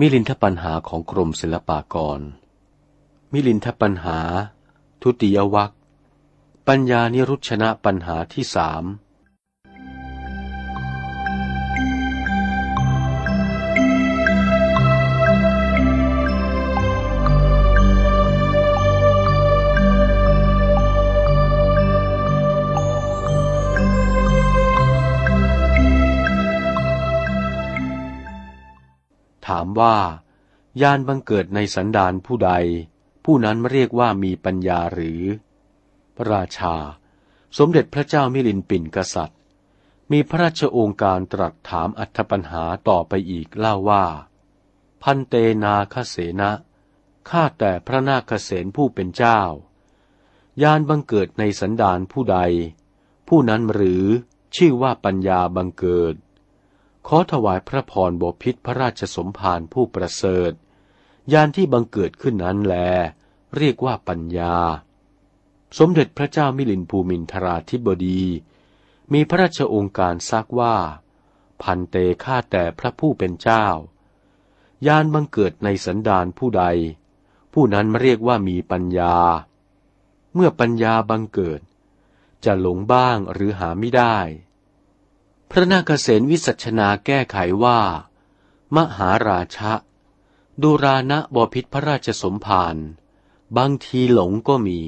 มิลินทปัญหาของกรมศิลปากร มิลินทปัญหา ทุติยวัคปัญญานิรุชนะปัญหาที่สาม ถามว่ายานบังเกิดในสันดานผู้ใด ผู้นั้นเรียกว่ามีปัญญาหรือ พระราชา สมเด็จพระเจ้ามิลินปินกษัตริย์ มีพระราชโองการตรัสถามอัธปัญหาต่อไปอีกเล่าว่า พันเตนาคเสนะข้าแต่พระนาคเสนผู้เป็นเจ้ายานบังเกิดในสันดานผู้ใด ผู้นั้นหรือชื่อว่าปัญญาบังเกิด ขอถวายพระพรบพิษพระราชสมภารผู้ประเสริฐยานที่บังเกิดขึ้นนั้นแล เรียกว่าปัญญา สมเด็จพระเจ้ามิลินภูมินทราธิบดี มีพระราชองค์การซักว่า พันเตฆ่าแต่พระผู้เป็นเจ้า ยานบังเกิดในสันดานผู้ใด ผู้นั้นเรียกว่ามีปัญญา เมื่อปัญญาบังเกิด จะหลงบ้างหรือหาไม่ได้ พระนาคเษนวิสัชนาแก้ไขว่า มหาราชะดูรานะบพิษพระราชสมภารบางทีหลงก็มี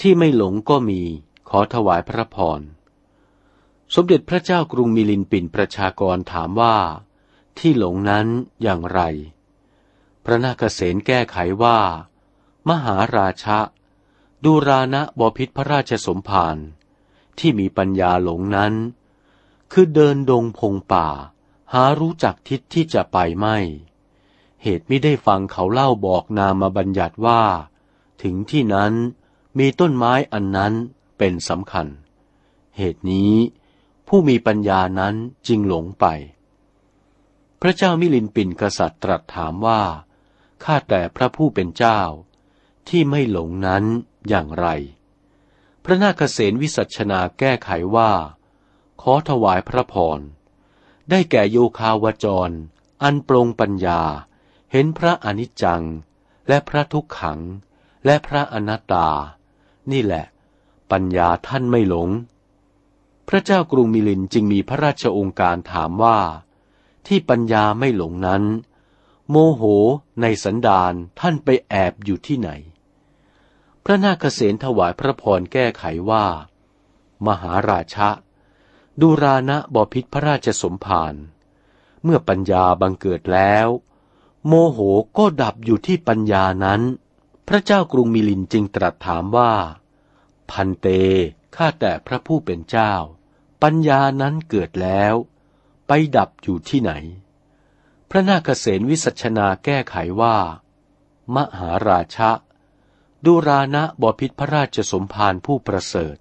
ที่ไม่หลงก็มี ขอถวายพระพร สมเด็จพระเจ้ากรุงมิลินปินประชากรถามว่า ที่หลงนั้นอย่างไร พระนาคเษนแก้ไขว่า มหาราชะดูรานะบพิษพระราชสมภารที่มีปัญญาหลงนั้น คือเดินดงพงป่า หารู้จักทิศที่จะไปไม่ เหตุไม่ได้ฟังเขาเล่าบอกนามาบัญญัติว่า ถึงที่นั้นมีต้นไม้อันนั้นเป็นสำคัญ เหตุนี้ผู้มีปัญญานั้นจึงหลงไป พระเจ้ามิลินปินกษัตริย์ตรัสถามว่า ข้าแต่พระผู้เป็นเจ้า ที่ไม่หลงนั้นอย่างไร พระนาคเษนวิสัชนาแก้ไขว่า ขอถวายพระพร ได้แก่โยคาวจร อันปรงปัญญา เห็นพระอนิจจัง และพระทุกขัง และพระอนัตตา นี่แหละ ปัญญาท่านไม่หลง พระเจ้ากรุงมิลินจึงมีพระราชองค์การถามว่า ที่ปัญญาไม่หลงนั้น โมโหในสันดานท่านไปแอบอยู่ที่ไหน พระนาคเษนถวายพระพรแก้ไขว่า มหาราชะ ดูรานะบอพิษพระราชสมภาร เมื่อปัญญาบังเกิดแล้ว โมโหก็ดับอยู่ที่ปัญญานั้น พระเจ้ากรุงมิลินจึงตรัสถามว่า พันเต ข้าแต่พระผู้เป็นเจ้า ปัญญานั้นเกิดแล้ว ไปดับอยู่ที่ไหน พระนาคเษนวิสัชนาแก้ไขว่า มหาราชะดูรานะบอพิษพระราชสมภารผู้ประเสริฐ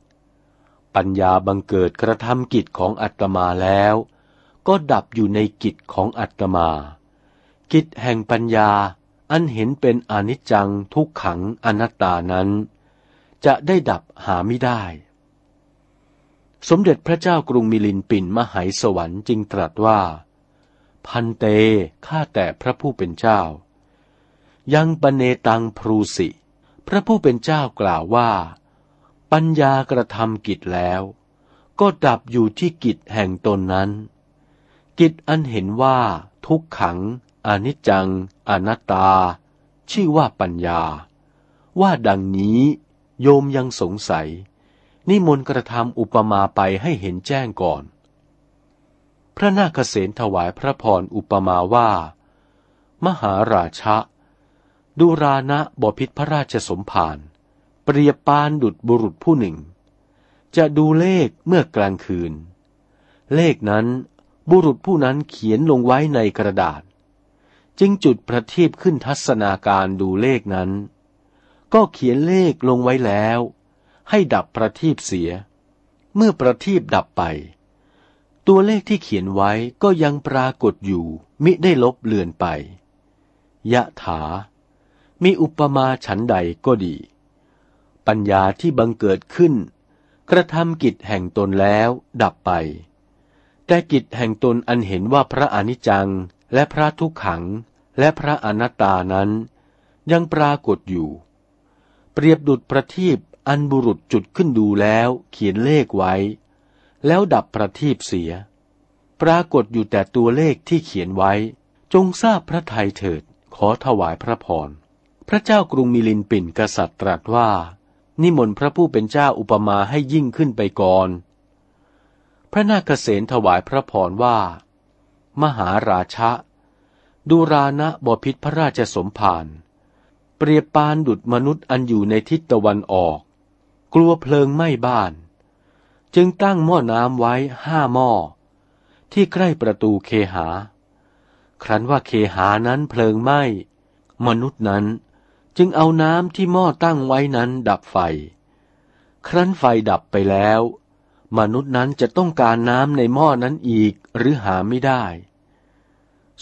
ปัญญาบังเกิดกระทำกิจของอัตมาแล้ว ก็ดับอยู่ในกิจของอัตมา กิจแห่งปัญญาอันเห็นเป็นอนิจจังทุกขังอนัตตานั้น จะได้ดับหาไม่ได้ สมเด็จพระเจ้ากรุงมิลินปินมหายสวรรค์จึงตรัสว่า พันเตข้าแต่พระผู้เป็นเจ้า ยังปเนตังพรูสิ พระผู้เป็นเจ้ากล่าวว่า ปัญญากระทำกิจแล้ว ก็ดับอยู่ที่กิจแห่งตนนั้น กิจอันเห็นว่าทุกขัง อนิจจัง อนัตตา ชื่อว่าปัญญา ว่าดังนี้โยมยังสงสัย นิมนต์กระทำอุปมาไปให้เห็นแจ้งก่อน พระนาคเษนถวายพระพรอุปมาว่า มหาราชะดูรานะบพิษพระราชสมภาร เปรียบปานดุดบุรุษผู้หนึ่ง จะดูเลขเมื่อกลางคืน เลขนั้นบุรุษผู้นั้นเขียนลงไว้ในกระดาษ จึงจุดประทีปขึ้นทัศนาการดูเลขนั้น ก็เขียนเลขลงไว้แล้ว ให้ดับประทีปเสีย เมื่อประทีปดับไป ตัวเลขที่เขียนไว้ก็ยังปรากฏอยู่ มิได้ลบเลือนไป ยะถา มีอุปมาฉันใดก็ดี ปัญญาที่บังเกิดขึ้น กระทำกิจแห่งตนแล้วดับไป แต่กิจแห่งตนอันเห็นว่าพระอนิจจังและพระทุกขังและพระอนัตตานั้น ยังปรากฏอยู่ เปรียบดุจประทีปอันบุรุษจุดขึ้นดูแล้วเขียนเลขไว้ แล้วดับประทีปเสีย ปรากฏอยู่แต่ตัวเลขที่เขียนไว้ จงทราบพระทัยเถิดขอถวายพระพรพระเจ้ากรุงมิลินปินกษัตริย์ตรัสว่า นิมนต์พระผู้เป็นเจ้าอุปมาให้ยิ่งขึ้นไปก่อน พระนาคเษนถวายพระพรว่า มหาราชะดูรานะบพิษพระราชสมภารเปรียบปานดุดมนุษย์อันอยู่ในทิศตะวันออก กลัวเพลิงไหม้บ้าน จึงตั้งหม้อน้ำไว้ห้าหม้อ ที่ใกล้ประตูเคหา ครั้นว่าเคหานั้นเพลิงไหม้ มนุษย์นั้น จึงเอาน้ำที่หม้อตั้งไว้นั้นดับไฟ ครั้นไฟดับไปแล้ว มนุษย์นั้นจะต้องการน้ำในหม้อนั้นอีกหรือหาไม่ได้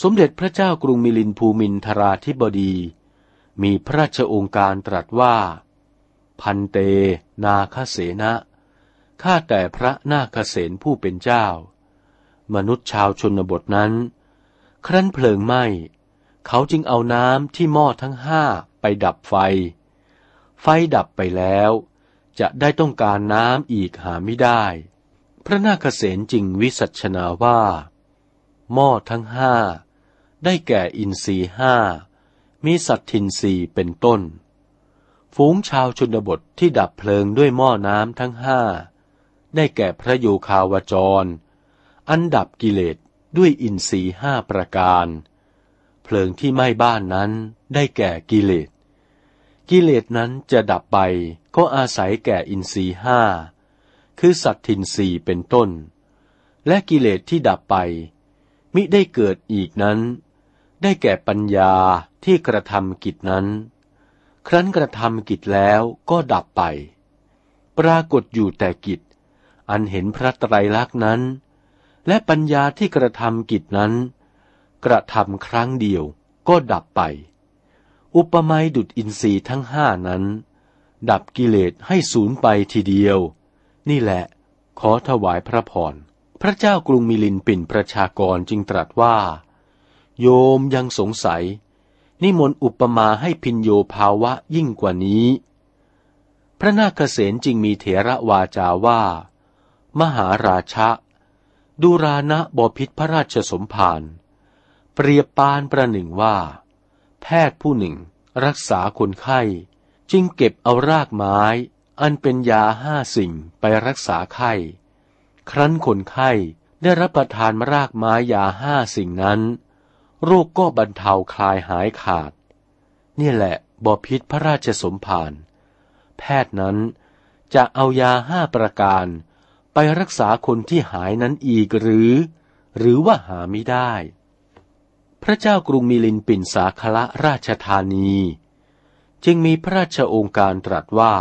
สมเด็จพระเจ้ากรุงมิลินภูมินทราธิบดี มีพระราชองค์การตรัสว่า พันเต นาคเสนะข้าแต่พระนาคเสนผู้เป็นเจ้า มนุษย์ชาวชนบทนั้น ครั้นเพลิงไหม้ เขาจึงเอาน้ำที่หม้อทั้งห้า ไปดับไฟ ไฟดับไปแล้ว จะได้ต้องการน้ำอีกหาไม่ได้ พระนาคเสนจึงวิสัชนาว่า หม้อทั้งห้า ได้แก่อินทรีห้า มีสัตทินรีเป็นต้น ฝูงชาวชนบทที่ดับเพลิงด้วยหม้อน้ำทั้งห้า ได้แก่พระโยคาวจร อันดับกิเลสด้วยอินทรีห้าประการ เพลิงที่ไหม้บ้านนั้นได้แก่กิเลส กิเลสนั้นจะดับไปก็อาศัยแก่อินทรีห้า คือสัตทินรีเป็นต้น และกิเลสที่ดับไป มิได้เกิดอีกนั้น ได้แก่ปัญญาที่กระทำกิจนั้น ครั้นกระทำกิจแล้วก็ดับไป ปรากฏอยู่แต่กิจ อันเห็นพระไตรลักษณ์นั้น และปัญญาที่กระทำกิจนั้น กระทำครั้งเดียวก็ดับไป อุปมาดุดอินทรีย์ทั้งห้านั้น ดับกิเลสให้สูญไปทีเดียว นี่แหละ ขอถวายพระพร พระเจ้ากรุงมิลินปินประชากรจึงตรัสว่า โยมยังสงสัย นิมนต์อุปมาให้พินโยภาวะยิ่งกว่านี้ พระนาคเษนจึงมีเถระวาจาว่า มหาราชะดูรานะบพิษพระราชสมภาร เปรียบปานประหนึ่งว่า แพทย์ผู้หนึ่งรักษาคนไข้ จึงเก็บเอารากไม้ อันเป็นยาห้าสิ่งไปรักษาไข้ ครั้นคนไข้ได้รับประทานรากไม้ยาห้าสิ่งนั้น โรคก็บรรเทาคลายหายขาด นี่แหละบอพิษพระราชสมภารแพทย์นั้นจะเอายาห้าประการไปรักษาคนที่หายนั้นอีกหรือ หรือว่าหาไม่ได้ พระเจ้ากรุงมิลินปินสาคละราชธานี จึงมีพระราชองค์การตรัสว่า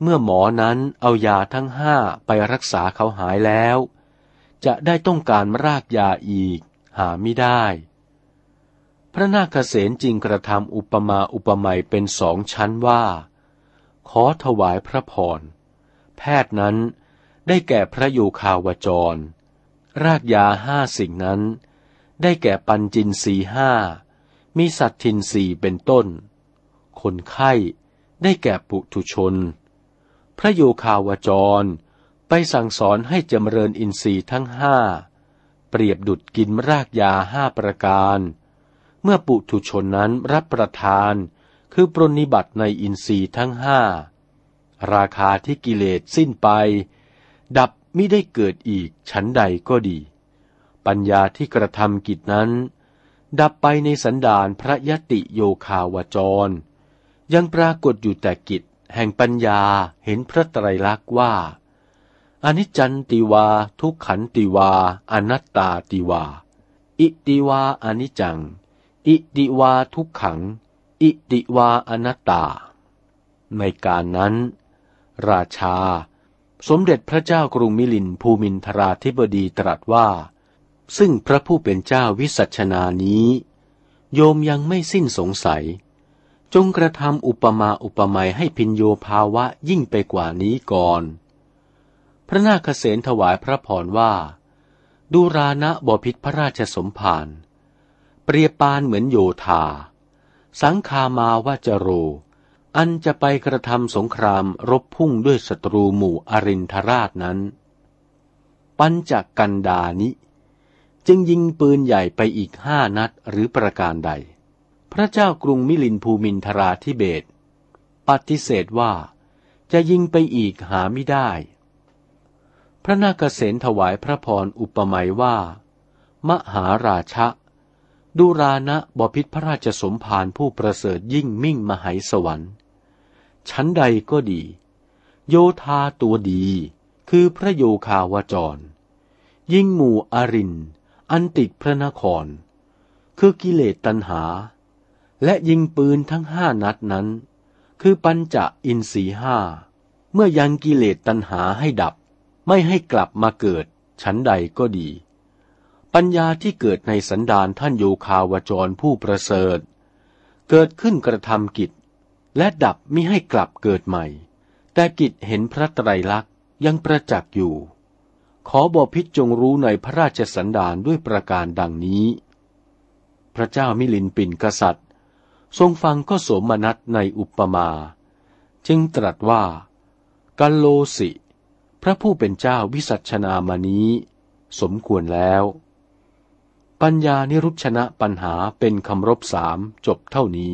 เมื่อหมอนั้นเอายาทั้งห้าไปรักษาเขาหายแล้ว จะได้ต้องการรากยาอีกหาไม่ได้ พระนาคเษนจริงกระทำอุปมาอุปไมยเป็นสองชั้นว่า ขอถวายพระพร แพทย์นั้นได้แก่พระโยคาวจร รากยาห้าสิ่งนั้น ได้แก่ปัญจินสีห้า มีสัตทินสีเป็นต้น คนไข้ได้แก่ปุถุชน พระโยคาวจรไปสั่งสอนให้จำเริญอินทรีย์ทั้งห้า เปรียบดุดกินรากยาห้าประการ เมื่อปุถุชนนั้นรับประทาน คือปรนิบัติในอินทรีย์ทั้งห้า ราคาที่กิเลสสิ้นไป ดับไม่ได้เกิดอีกชั้นใดก็ดี ปัญญาที่กระทำกิจนั้น ดับไปในสันดานพระยติโยคาวจร ยังปรากฏอยู่แต่กิจแห่งปัญญาเห็นพระไตรลักษณ์ว่า อนิจจันติวา ทุกขันติวา อนัตตาติวา อิติวาอนิจจัง อิติวาทุกขัง อิติวาอนัตตา ในการนั้น ราชา สมเด็จพระเจ้ากรุงมิลินภูมินทราธิบดีตรัสว่า ซึ่งพระผู้เป็นเจ้าวิสัชนานี้ โยมยังไม่สิ้นสงสัย จงกระทำอุปมาอุปไมยให้พินโยภาวะยิ่งไปกว่านี้ก่อน พระนาคเษนถวายพระพรว่า ดูรานะบพิษพระราชสมภารเปรียบปานเหมือนโยธา สังคามาวาจโร อันจะไปกระทำสงครามรบพุ่งด้วยศัตรูหมู่อรินทราชนั้น ปัญจกันดานิ จึงยิงปืนใหญ่ไปอีกห้านัดหรือประการใด พระเจ้ากรุงมิลินภูมินทราธิเบศปฏิเสธว่าจะยิงไปอีกหาไม่ได้ พระนาคเษนถวายพระพรอุปมาว่า มหาราชะดูรานะบพิษพระราชสมภารผู้ประเสริฐยิ่งมิ่งมหายสวรรค์ ชั้นใดก็ดี โยธาตัวดีคือพระโยคาวจร ยิ่งหมู่อริน อันติดพระนคร คือกิเลสตัณหา และยิงปืนทั้งห้านัดนั้น คือปัญจะอินทรีห้า เมื่อยังกิเลสตัณหาให้ดับ ไม่ให้กลับมาเกิดชั้นใดก็ดี ปัญญาที่เกิดในสันดานท่านโยคาวจรผู้ประเสริฐ เกิดขึ้นกระทำกิจ และดับมิให้กลับเกิดใหม่ แต่กิจเห็นพระไตรลักษณ์ยังประจักษ์อยู่ ขอบอพิษจงรู้ในพระราชสันดานด้วยประการดังนี้ พระเจ้ามิลินปินกษัตริย์ ทรงฟังก็สมนัตในอุปมา จึงตรัสว่า กัลโลสิ พระผู้เป็นเจ้าวิสัชนามานี้ สมควรแล้ว ปัญญานิรุชนะปัญหาเป็นคำรบสามจบเท่านี้